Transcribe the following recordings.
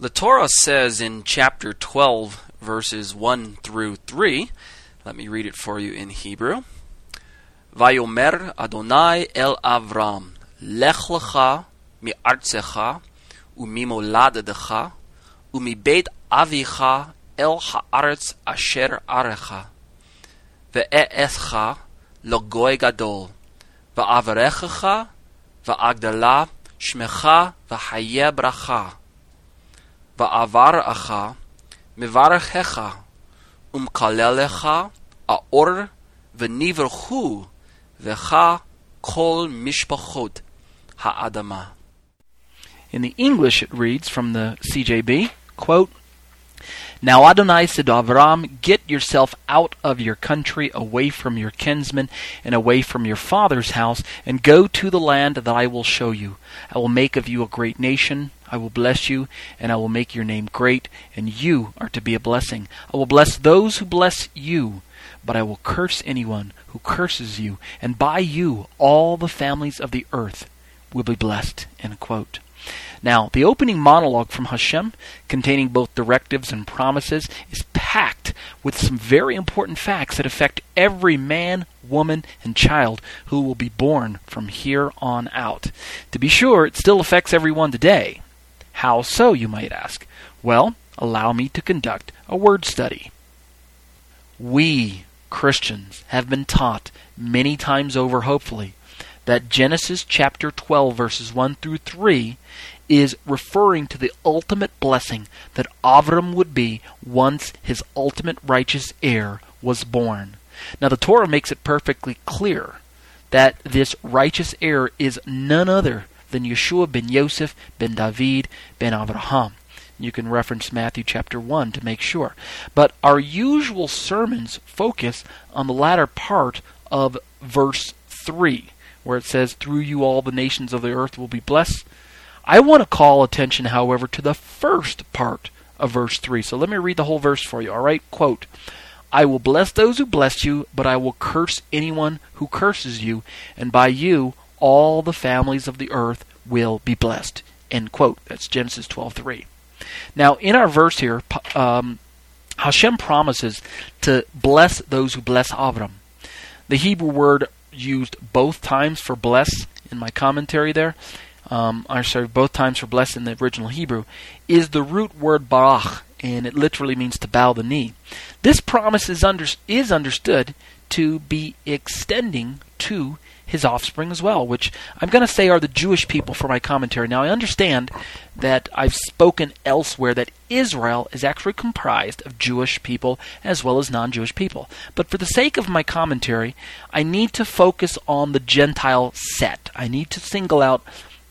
The Torah says in chapter 12, verses 1 through 3, let me read it for you in Hebrew. Vayomer Adonai el Avram, Lech lecha mi'artzecha u'mi umibeit avicha el ha'aretz asher arecha ve'e'etcha logoy gadol ve'avarechecha ve'agdala shmecha ve'haye bracha Va'avaracha mivarchecha umkalelecha aor v'niverchu vecha kol mishpachot ha'adama. In the English, it reads from the CJB, quote, now Adonai said to Avram, Get yourself out of your country, away from your kinsmen, and away from your father's house, and go to the land that I will show you. I will make of you a great nation. I will bless you, and I will make your name great, and you are to be a blessing. I will bless those who bless you, but I will curse anyone who curses you, and by you all the families of the earth will be blessed. End quote. Now, the opening monologue from Hashem, containing both directives and promises, is packed with some very important facts that affect every man, woman, and child who will be born from here on out. To be sure, it still affects everyone today. How so, you might ask? Well, allow me to conduct a word study. We, Christians, have been taught many times over, hopefully, that Genesis chapter 12, verses 1 through 3 is referring to the ultimate blessing that Avram would be once his ultimate righteous heir was born. Now, the Torah makes it perfectly clear that this righteous heir is none other than Yeshua ben Yosef ben David ben Avraham. You can reference Matthew chapter 1 to make sure. But our usual sermons focus on the latter part of verse 3, where it says, Through you all the nations of the earth will be blessed. I want to call attention, however, to the first part of verse 3. So let me read the whole verse for you, all right? Quote I will bless those who bless you, but I will curse anyone who curses you, and by you all the families of the earth will be blessed. End quote. That's Genesis 12:3. Now, in our verse here, um, Hashem promises to bless those who bless Avram. The Hebrew word used both times for bless in my commentary there um, are sorry, both times for blessed in the original Hebrew, is the root word barach, and it literally means to bow the knee. This promise is, under, is understood to be extending to his offspring as well, which I'm going to say are the Jewish people for my commentary. Now, I understand that I've spoken elsewhere that Israel is actually comprised of Jewish people as well as non Jewish people. But for the sake of my commentary, I need to focus on the Gentile set. I need to single out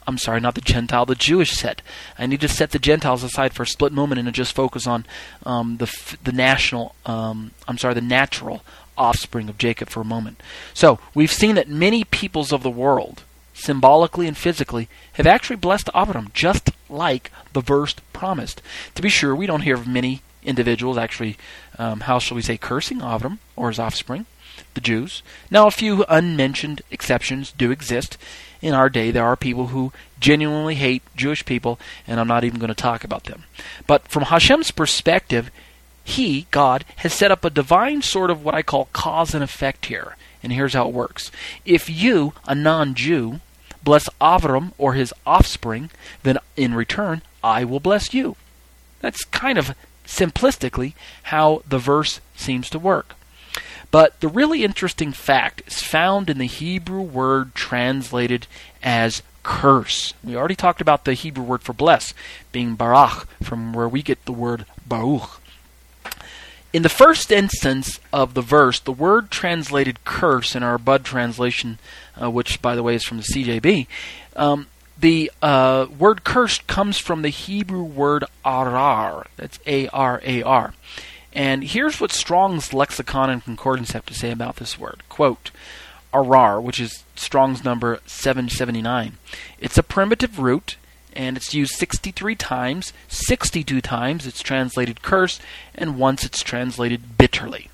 I'm sorry, not the Gentile, the Jewish set. I need to set the Gentiles aside for a split moment and just focus on um, the the national. Um, I'm sorry, the natural offspring of Jacob for a moment. So we've seen that many peoples of the world, symbolically and physically, have actually blessed Abraham, just like the verse promised. To be sure, we don't hear of many individuals actually, um, how shall we say, cursing Abraham or his offspring, the Jews. Now, a few unmentioned exceptions do exist in our day, there are people who genuinely hate Jewish people, and I'm not even going to talk about them. But from Hashem's perspective, He, God, has set up a divine sort of what I call cause and effect here. And here's how it works. If you, a non Jew, bless Avram or his offspring, then in return, I will bless you. That's kind of simplistically how the verse seems to work. But the really interesting fact is found in the Hebrew word translated as curse. We already talked about the Hebrew word for bless being barach, from where we get the word baruch. In the first instance of the verse, the word translated curse in our Bud translation, uh, which by the way is from the CJB, um, the uh, word cursed comes from the Hebrew word arar. That's A R A R. And here's what Strong's lexicon and concordance have to say about this word. Quote, arar, which is Strong's number 779. It's a primitive root, and it's used 63 times. 62 times it's translated curse, and once it's translated bitterly.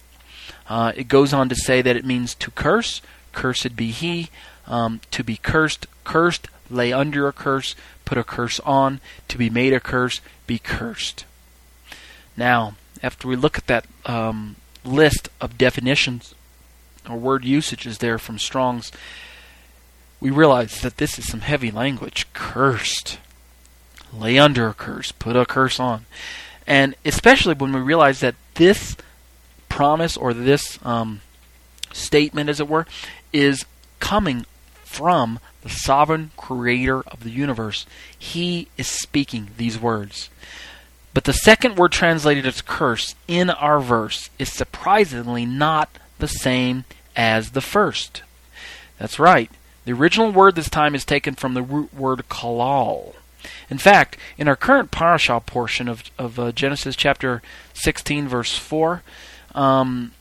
Uh, it goes on to say that it means to curse, cursed be he, um, to be cursed, cursed, lay under a curse, put a curse on, to be made a curse, be cursed. Now, after we look at that um, list of definitions or word usages there from Strong's, we realize that this is some heavy language. Cursed. Lay under a curse. Put a curse on. And especially when we realize that this promise or this um, statement, as it were, is coming from the sovereign creator of the universe. He is speaking these words. But the second word translated as curse in our verse is surprisingly not the same as the first. That's right. The original word this time is taken from the root word kalal. In fact, in our current parashah portion of, of uh, Genesis chapter 16, verse 4, um,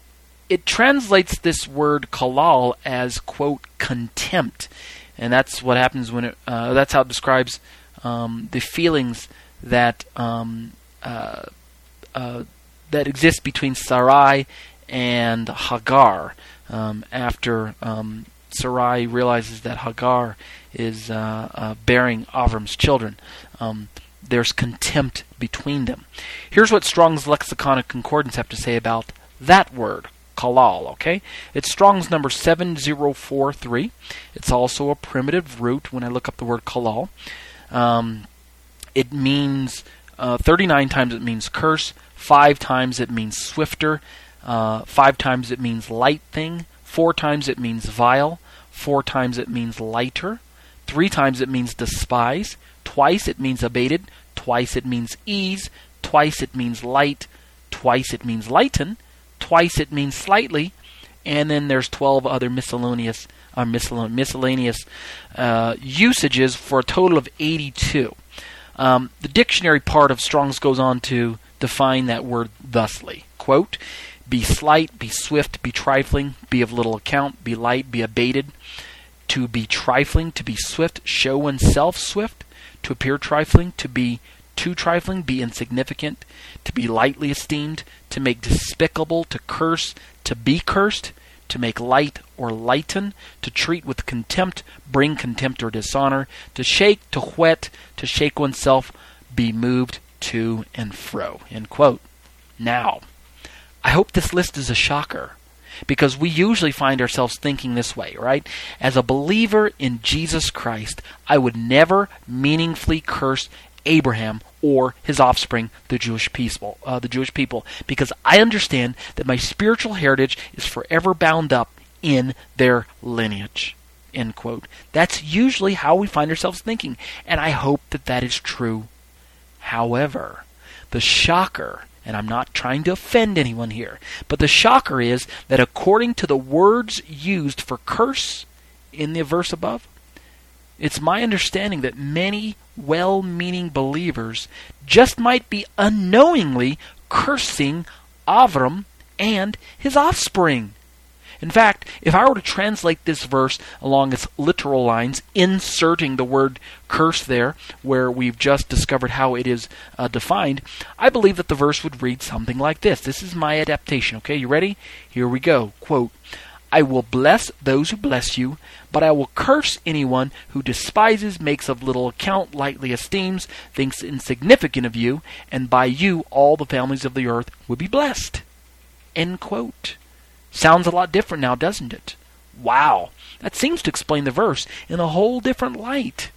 it translates this word kalal as, quote, contempt. And that's what happens when it, uh, that's how it describes um, the feelings that, um, uh, uh that exists between Sarai and Hagar um, after um, Sarai realizes that Hagar is uh, bearing Avram's children. Um, there's contempt between them. Here's what Strong's Lexicon of Concordance have to say about that word, kalal, okay? It's Strong's number 7043. It's also a primitive root when I look up the word kalal. Um, it means, uh, 39 times it means curse, 5 times it means swifter, uh, 5 times it means light thing, 4 times it means vile, Four times it means lighter. Three times it means despise. Twice it means abated. Twice it means ease. Twice it means light. Twice it means lighten. Twice it means slightly. And then there's 12 other miscellaneous uh, miscellaneous uh, usages for a total of 82. Um, the dictionary part of Strong's goes on to define that word thusly. Quote, be slight, be swift, be trifling, be of little account, be light, be abated. To be trifling, to be swift, show oneself swift, to appear trifling, to be too trifling, be insignificant, to be lightly esteemed, to make despicable, to curse, to be cursed, to make light or lighten, to treat with contempt, bring contempt or dishonor, to shake, to whet, to shake oneself, be moved to and fro. End quote. Now, I hope this list is a shocker because we usually find ourselves thinking this way, right? As a believer in Jesus Christ, I would never meaningfully curse Abraham or his offspring, the Jewish people, uh, the Jewish people, because I understand that my spiritual heritage is forever bound up in their lineage. End quote. That's usually how we find ourselves thinking, and I hope that that is true. However, the shocker and I'm not trying to offend anyone here, but the shocker is that according to the words used for curse in the verse above, it's my understanding that many well meaning believers just might be unknowingly cursing Avram and his offspring. In fact, if I were to translate this verse along its literal lines, inserting the word curse there, where we've just discovered how it is uh, defined, I believe that the verse would read something like this. This is my adaptation, okay? You ready? Here we go. Quote, I will bless those who bless you, but I will curse anyone who despises, makes of little account, lightly esteems, thinks insignificant of you, and by you all the families of the earth will be blessed. End quote. Sounds a lot different now, doesn't it? Wow, that seems to explain the verse in a whole different light.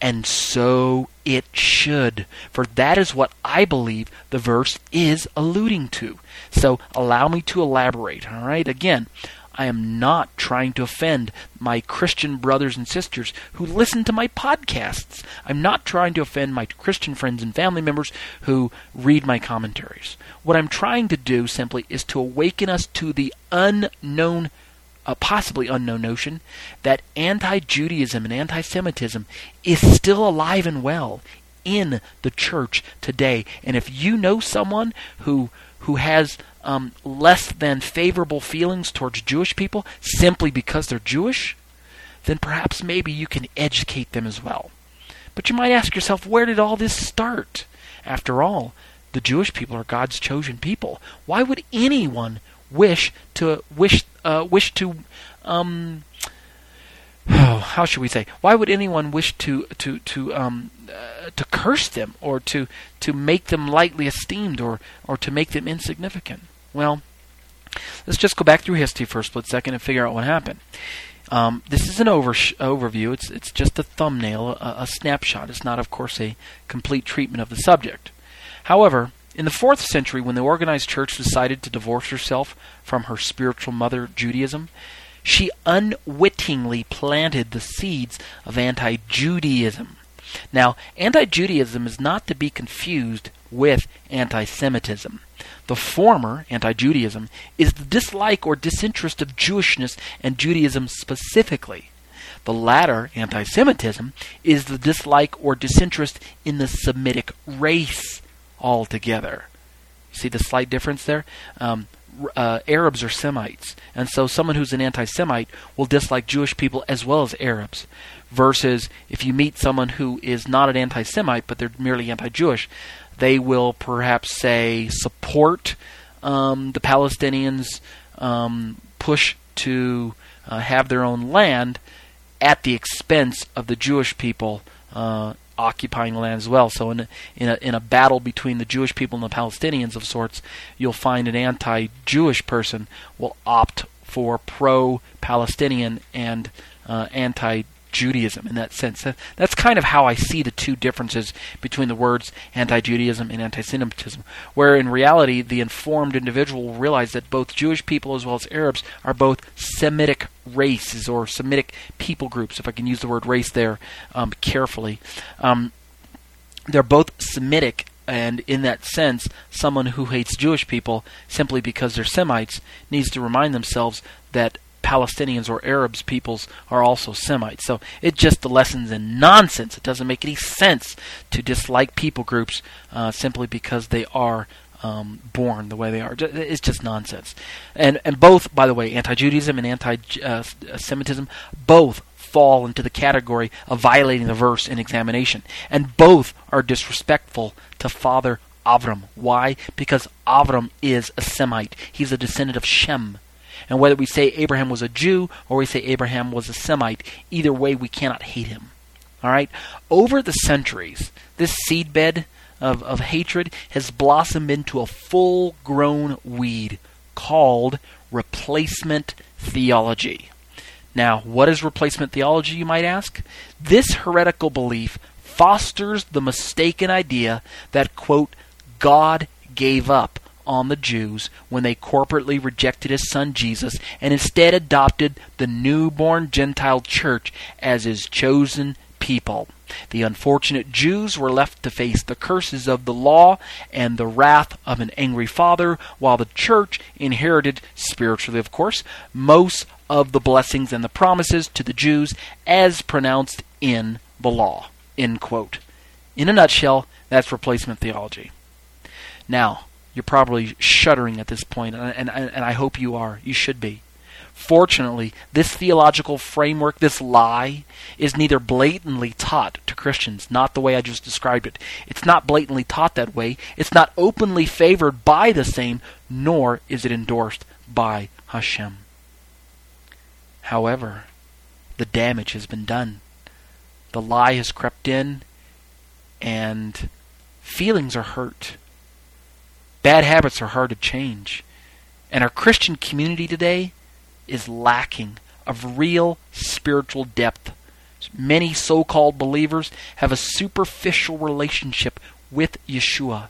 And so it should, for that is what I believe the verse is alluding to. So allow me to elaborate, all right? Again, I am not trying to offend my Christian brothers and sisters who listen to my podcasts. I'm not trying to offend my Christian friends and family members who read my commentaries. What I'm trying to do simply is to awaken us to the unknown, uh, possibly unknown notion that anti Judaism and anti Semitism is still alive and well in the church today. And if you know someone who who has um, less than favorable feelings towards Jewish people simply because they're Jewish, then perhaps maybe you can educate them as well. But you might ask yourself, where did all this start? After all, the Jewish people are God's chosen people. Why would anyone wish to wish uh, wish to um, oh, how should we say? Why would anyone wish to to to um uh, to curse them or to to make them lightly esteemed or or to make them insignificant? Well, let's just go back through history for a split second and figure out what happened. Um, this is an over overview. It's it's just a thumbnail, a, a snapshot. It's not, of course, a complete treatment of the subject. However, in the fourth century, when the organized church decided to divorce herself from her spiritual mother, Judaism, she unwittingly planted the seeds of anti Judaism. Now, anti Judaism is not to be confused with anti Semitism. The former, anti Judaism, is the dislike or disinterest of Jewishness and Judaism specifically. The latter, anti Semitism, is the dislike or disinterest in the Semitic race altogether. See the slight difference there? Um, uh, Arabs are Semites, and so someone who's an anti-Semite will dislike Jewish people as well as Arabs. Versus if you meet someone who is not an anti-Semite but they're merely anti-Jewish, they will perhaps say support um, the Palestinians' um, push to uh, have their own land at the expense of the Jewish people uh, occupying the land as well. So in a, in a in a battle between the Jewish people and the Palestinians of sorts, you'll find an anti-Jewish person will opt for pro-Palestinian and uh, anti Judaism in that sense. That, that's kind of how I see the two differences between the words anti Judaism and anti Semitism, where in reality the informed individual will realize that both Jewish people as well as Arabs are both Semitic races or Semitic people groups, if I can use the word race there um, carefully. Um, they're both Semitic and in that sense, someone who hates Jewish people simply because they're Semites needs to remind themselves that Palestinians or Arabs peoples are also Semites. So it just the lessons in nonsense. It doesn't make any sense to dislike people groups uh, simply because they are um, born the way they are. It's just nonsense. And and both, by the way, anti-Judaism and anti-Semitism, both fall into the category of violating the verse in examination, and both are disrespectful to Father Avram. Why? Because Avram is a Semite. He's a descendant of Shem. And whether we say Abraham was a Jew or we say Abraham was a Semite, either way we cannot hate him. All right? Over the centuries, this seedbed of, of hatred has blossomed into a full grown weed called replacement theology. Now, what is replacement theology, you might ask? This heretical belief fosters the mistaken idea that, quote, God gave up on the Jews when they corporately rejected his son Jesus and instead adopted the newborn Gentile church as his chosen people. The unfortunate Jews were left to face the curses of the law and the wrath of an angry father, while the church inherited, spiritually of course, most of the blessings and the promises to the Jews as pronounced in the law. In a nutshell, that's replacement theology. Now, you're probably shuddering at this point, and, and, and I hope you are. You should be. Fortunately, this theological framework, this lie, is neither blatantly taught to Christians, not the way I just described it. It's not blatantly taught that way. It's not openly favored by the same, nor is it endorsed by Hashem. However, the damage has been done. The lie has crept in, and feelings are hurt. Bad habits are hard to change. And our Christian community today is lacking of real spiritual depth. Many so called believers have a superficial relationship with Yeshua.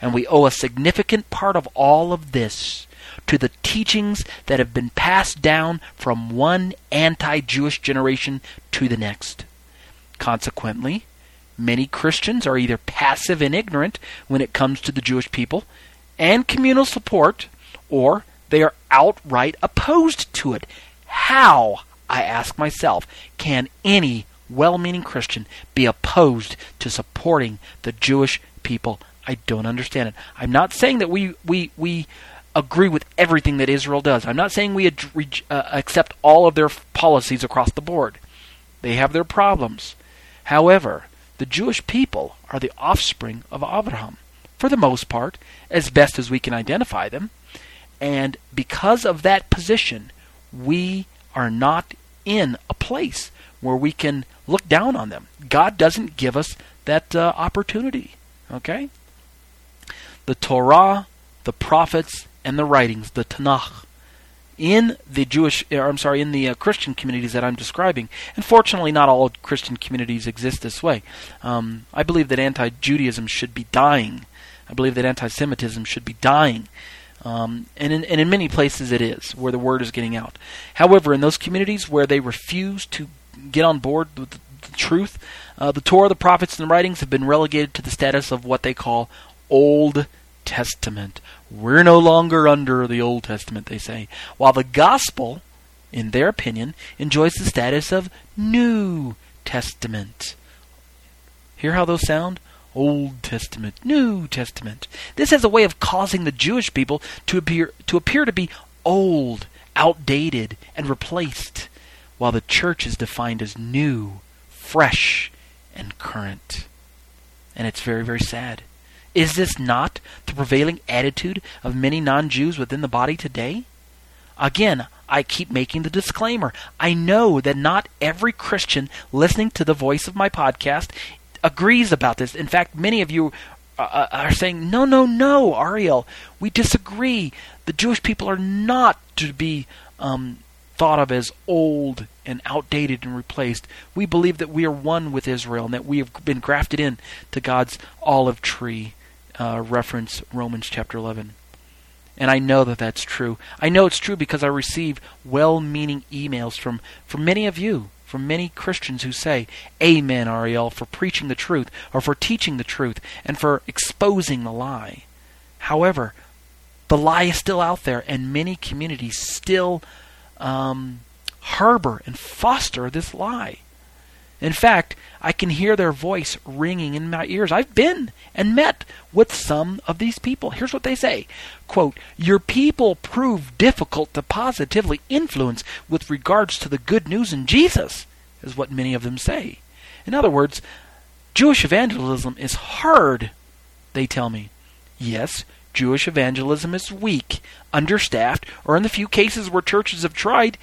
And we owe a significant part of all of this to the teachings that have been passed down from one anti Jewish generation to the next. Consequently, many Christians are either passive and ignorant when it comes to the Jewish people, and communal support, or they are outright opposed to it. How, I ask myself, can any well meaning Christian be opposed to supporting the Jewish people? I don't understand it. I'm not saying that we, we, we agree with everything that Israel does. I'm not saying we ad- uh, accept all of their policies across the board. They have their problems. However, the Jewish people are the offspring of Abraham for the most part, as best as we can identify them. And because of that position, we are not in a place where we can look down on them. God doesn't give us that uh, opportunity. Okay? The Torah, the prophets, and the writings, the Tanakh, in the Jewish, or I'm sorry, in the uh, Christian communities that I'm describing. And fortunately, not all Christian communities exist this way. Um, I believe that anti-Judaism should be dying. I believe that anti-Semitism should be dying. Um, and, in, and in many places it is, where the word is getting out. However, in those communities where they refuse to get on board with the, the truth, uh, the Torah, the prophets, and the writings have been relegated to the status of what they call Old Testament. We're no longer under the Old Testament, they say. While the gospel, in their opinion, enjoys the status of New Testament. Hear how those sound? Old Testament, New Testament. This has a way of causing the Jewish people to appear to appear to be old, outdated, and replaced, while the church is defined as new, fresh, and current. And it's very, very sad. Is this not the prevailing attitude of many non Jews within the body today? Again, I keep making the disclaimer. I know that not every Christian listening to the voice of my podcast agrees about this. In fact, many of you uh, uh are saying, no, no, no, Ariel, we disagree. The Jewish people are not to be um, thought of as old and outdated and replaced. We believe that we are one with Israel and that we have been grafted in to God's olive tree uh, reference Romans chapter 11. And I know that that's true. I know it's true because I receive well meaning emails from, from many of you, from many Christians who say, Amen, Ariel, for preaching the truth, or for teaching the truth, and for exposing the lie. However, the lie is still out there, and many communities still um, harbor and foster this lie. In fact, I can hear their voice ringing in my ears. I've been and met with some of these people. Here's what they say quote, Your people prove difficult to positively influence with regards to the good news in Jesus, is what many of them say. In other words, Jewish evangelism is hard, they tell me. Yes, Jewish evangelism is weak, understaffed, or in the few cases where churches have tried,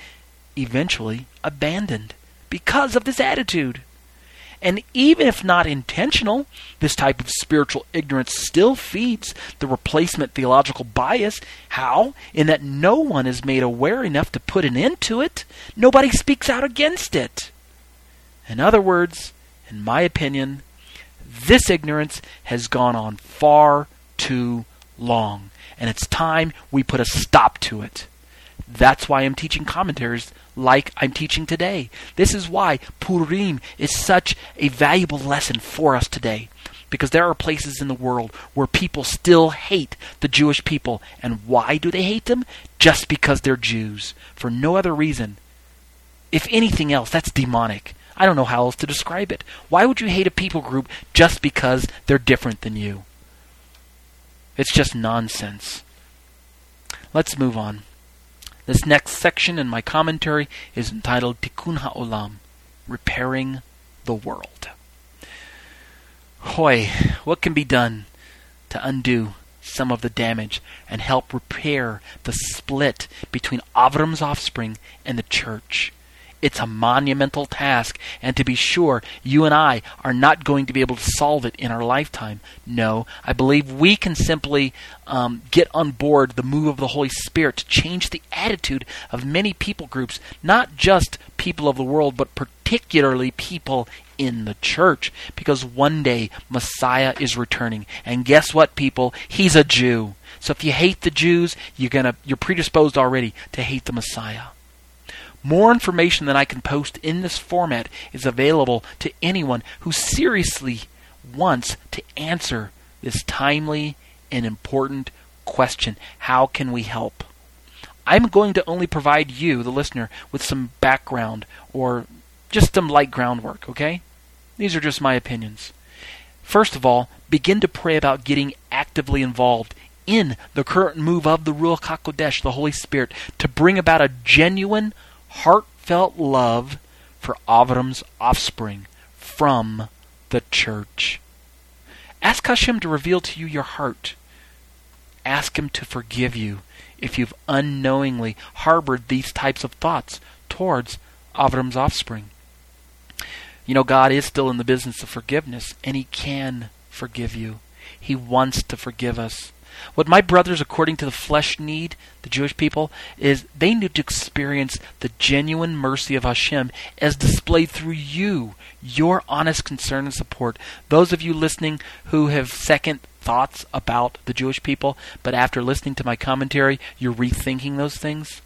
eventually abandoned because of this attitude. And even if not intentional, this type of spiritual ignorance still feeds the replacement theological bias. How? In that no one is made aware enough to put an end to it. Nobody speaks out against it. In other words, in my opinion, this ignorance has gone on far too long, and it's time we put a stop to it. That's why I'm teaching commentaries like I'm teaching today. This is why Purim is such a valuable lesson for us today. Because there are places in the world where people still hate the Jewish people. And why do they hate them? Just because they're Jews. For no other reason. If anything else, that's demonic. I don't know how else to describe it. Why would you hate a people group just because they're different than you? It's just nonsense. Let's move on. This next section in my commentary is entitled Tikkun HaOlam, Repairing the World. Hoy, what can be done to undo some of the damage and help repair the split between Avram's offspring and the church? It's a monumental task, and to be sure, you and I are not going to be able to solve it in our lifetime. No, I believe we can simply um, get on board the move of the Holy Spirit to change the attitude of many people groups, not just people of the world, but particularly people in the church. Because one day Messiah is returning. And guess what, people? He's a Jew. So if you hate the Jews, you're gonna you're predisposed already to hate the Messiah. More information than I can post in this format is available to anyone who seriously wants to answer this timely and important question How can we help? I'm going to only provide you, the listener, with some background or just some light groundwork, okay? These are just my opinions. First of all, begin to pray about getting actively involved in the current move of the Ruach HaKodesh, the Holy Spirit, to bring about a genuine heartfelt love for Avram's offspring from the church. Ask Hashem to reveal to you your heart. Ask Him to forgive you if you've unknowingly harbored these types of thoughts towards Avram's offspring. You know, God is still in the business of forgiveness, and He can forgive you. He wants to forgive us. What my brothers, according to the flesh, need, the Jewish people, is they need to experience the genuine mercy of Hashem as displayed through you, your honest concern and support. Those of you listening who have second thoughts about the Jewish people, but after listening to my commentary, you're rethinking those things.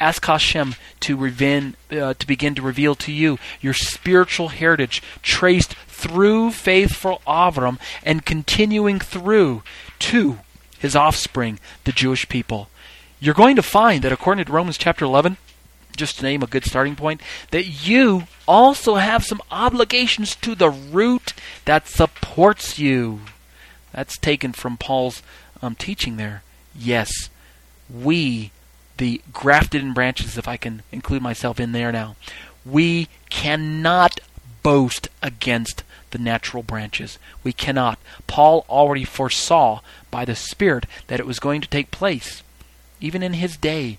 Ask Hashem to, uh, to begin to reveal to you your spiritual heritage traced through faithful Avram and continuing through to his offspring, the Jewish people. You're going to find that according to Romans chapter 11, just to name a good starting point, that you also have some obligations to the root that supports you. That's taken from Paul's um, teaching there. Yes, we, the grafted in branches, if I can include myself in there now, we cannot boast against the natural branches. We cannot. Paul already foresaw by the Spirit that it was going to take place, even in his day,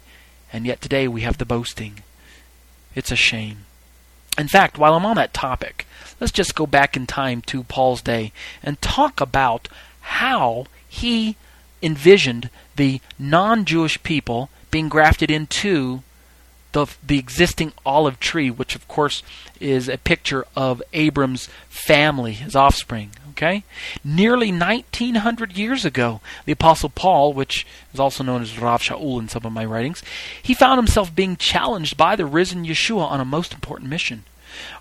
and yet today we have the boasting. It's a shame. In fact, while I'm on that topic, let's just go back in time to Paul's day and talk about how he envisioned the non Jewish people being grafted into the, the existing olive tree, which of course is a picture of Abram's family, his offspring. Okay? Nearly 1900 years ago, the Apostle Paul, which is also known as Rav Shaul in some of my writings, he found himself being challenged by the risen Yeshua on a most important mission.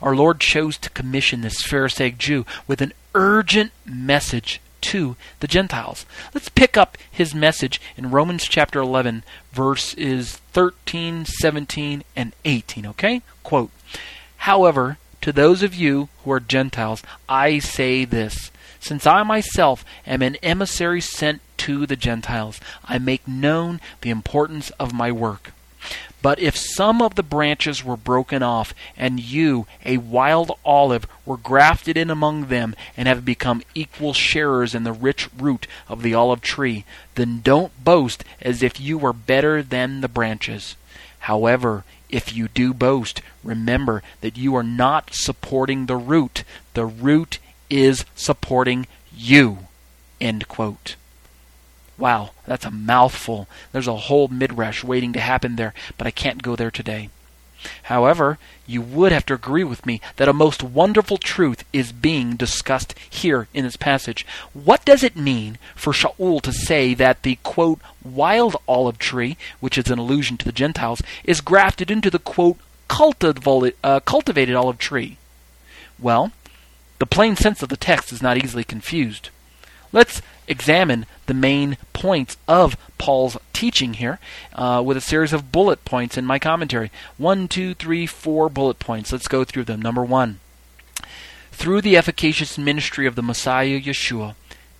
Our Lord chose to commission this Pharisaic Jew with an urgent message to the Gentiles. Let's pick up his message in Romans chapter 11, verses 13, 17, and 18, okay? Quote, However, to those of you who are Gentiles, I say this. Since I myself am an emissary sent to the Gentiles, I make known the importance of my work. But if some of the branches were broken off, and you, a wild olive, were grafted in among them, and have become equal sharers in the rich root of the olive tree, then don't boast as if you were better than the branches. However, if you do boast, remember that you are not supporting the root. The root is supporting you. End quote. Wow, that's a mouthful. There's a whole midrash waiting to happen there, but I can't go there today. However, you would have to agree with me that a most wonderful truth is being discussed here in this passage. What does it mean for Shaul to say that the quote wild olive tree, which is an allusion to the Gentiles, is grafted into the quote cultivated, uh, cultivated olive tree? Well, the plain sense of the text is not easily confused. Let's examine the main points of Paul's teaching here uh, with a series of bullet points in my commentary. One, two, three, four bullet points. Let's go through them. Number one. Through the efficacious ministry of the Messiah Yeshua,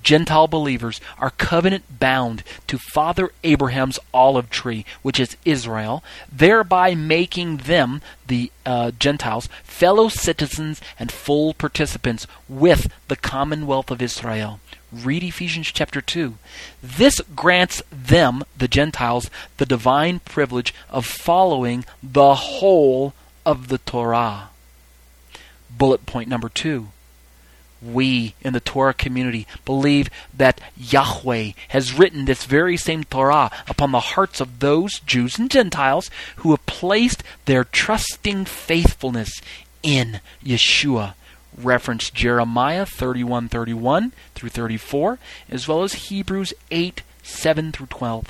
Gentile believers are covenant bound to Father Abraham's olive tree, which is Israel, thereby making them, the uh, Gentiles, fellow citizens and full participants with the commonwealth of Israel. Read Ephesians chapter 2. This grants them, the Gentiles, the divine privilege of following the whole of the Torah. Bullet point number two. We in the Torah community believe that Yahweh has written this very same Torah upon the hearts of those Jews and Gentiles who have placed their trusting faithfulness in Yeshua reference Jeremiah 31:31 through 34, as well as Hebrews 8 7 through 12.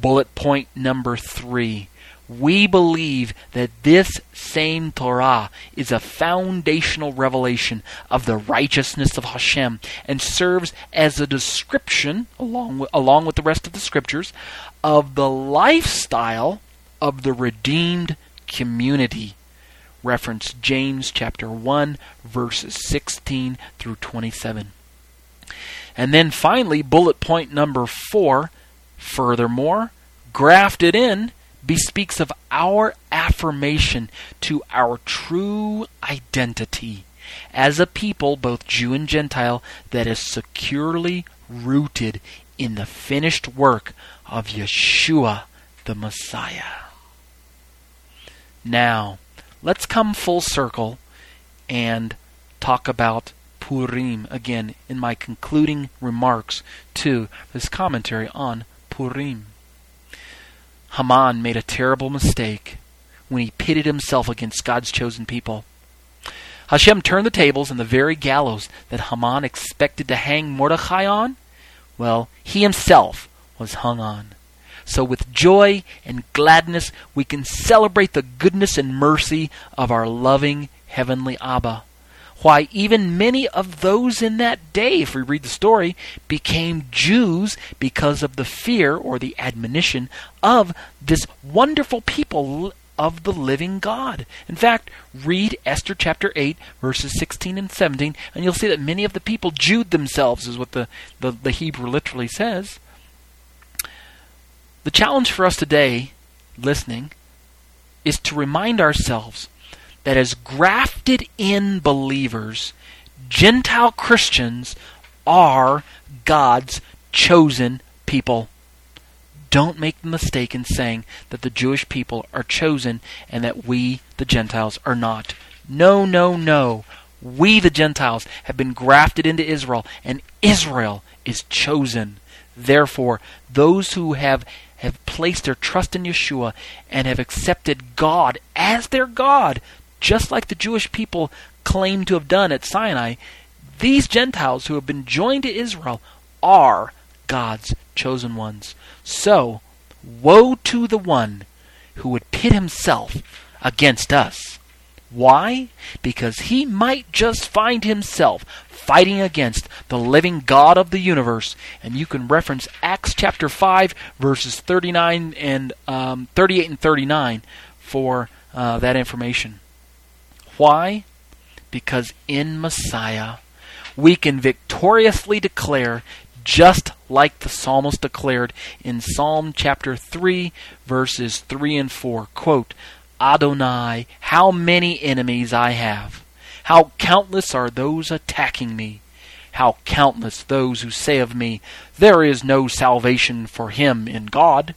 Bullet point number 3. We believe that this same Torah is a foundational revelation of the righteousness of Hashem and serves as a description, along with, along with the rest of the scriptures, of the lifestyle of the redeemed community reference James chapter 1 verses 16 through 27. And then finally bullet point number 4 furthermore grafted in bespeaks of our affirmation to our true identity as a people both Jew and Gentile that is securely rooted in the finished work of Yeshua the Messiah. Now, let's come full circle and talk about Purim again in my concluding remarks to this commentary on Purim. Haman made a terrible mistake when he pitted himself against God's chosen people. Hashem turned the tables and the very gallows that Haman expected to hang Mordechai on, well, he himself was hung on. So, with joy and gladness, we can celebrate the goodness and mercy of our loving Heavenly Abba. Why, even many of those in that day, if we read the story, became Jews because of the fear or the admonition of this wonderful people of the living God. In fact, read Esther chapter 8, verses 16 and 17, and you'll see that many of the people Jewed themselves, is what the, the, the Hebrew literally says. The challenge for us today, listening, is to remind ourselves that as grafted in believers, Gentile Christians are God's chosen people. Don't make the mistake in saying that the Jewish people are chosen and that we, the Gentiles, are not. No, no, no. We, the Gentiles, have been grafted into Israel, and Israel is chosen. Therefore, those who have, have placed their trust in Yeshua and have accepted God as their God, just like the Jewish people claim to have done at Sinai, these Gentiles who have been joined to Israel are God's chosen ones. So, woe to the one who would pit himself against us. Why? Because he might just find himself fighting against the living God of the universe. And you can reference Acts chapter 5, verses 39 and um, 38 and 39 for uh, that information. Why? Because in Messiah, we can victoriously declare just like the psalmist declared in Psalm chapter 3, verses 3 and 4. Quote, Adonai, how many enemies I have! How countless are those attacking me! How countless those who say of me, There is no salvation for him in God!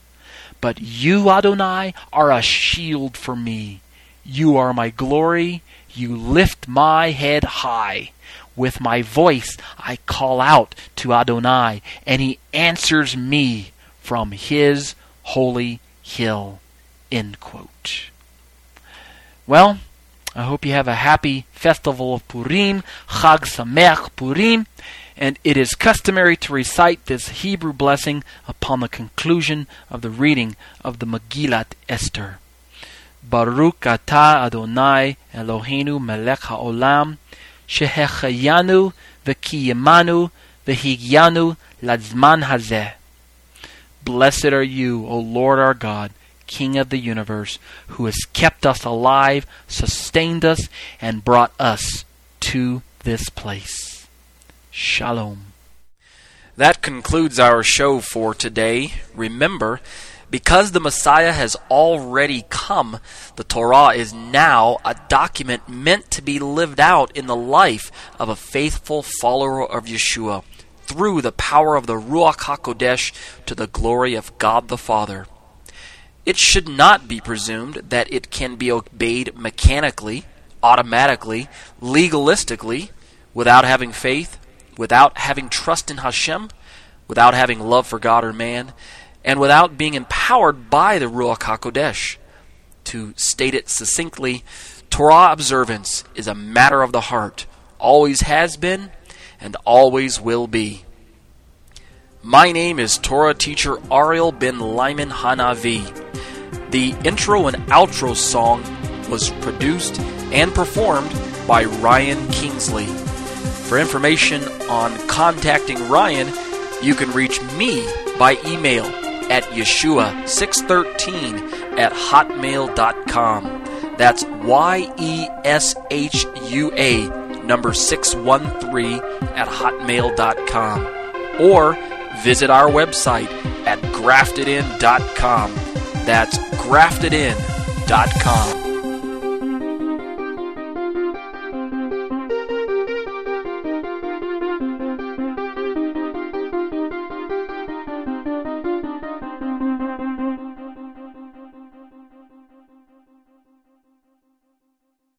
But you, Adonai, are a shield for me. You are my glory. You lift my head high. With my voice I call out to Adonai, and he answers me from his holy hill. End quote. Well, I hope you have a happy festival of Purim, Chag Sameach Purim, and it is customary to recite this Hebrew blessing upon the conclusion of the reading of the Megillat Esther. Baruch Ata Adonai Eloheinu melech haolam, shehechayanu v'kiyemanu v'higyanu ladzman hazeh. Blessed are you, O Lord our God, King of the universe, who has kept us alive, sustained us, and brought us to this place. Shalom. That concludes our show for today. Remember, because the Messiah has already come, the Torah is now a document meant to be lived out in the life of a faithful follower of Yeshua through the power of the Ruach HaKodesh to the glory of God the Father. It should not be presumed that it can be obeyed mechanically, automatically, legalistically, without having faith, without having trust in Hashem, without having love for God or man, and without being empowered by the Ruach HaKodesh. To state it succinctly, Torah observance is a matter of the heart, always has been, and always will be. My name is Torah teacher Ariel Ben Lyman Hanavi. The intro and outro song was produced and performed by Ryan Kingsley. For information on contacting Ryan, you can reach me by email at Yeshua613 at hotmail.com. That's Y E S H U A number 613 at hotmail.com. Or visit our website at graftedin.com. That's graftedin.com.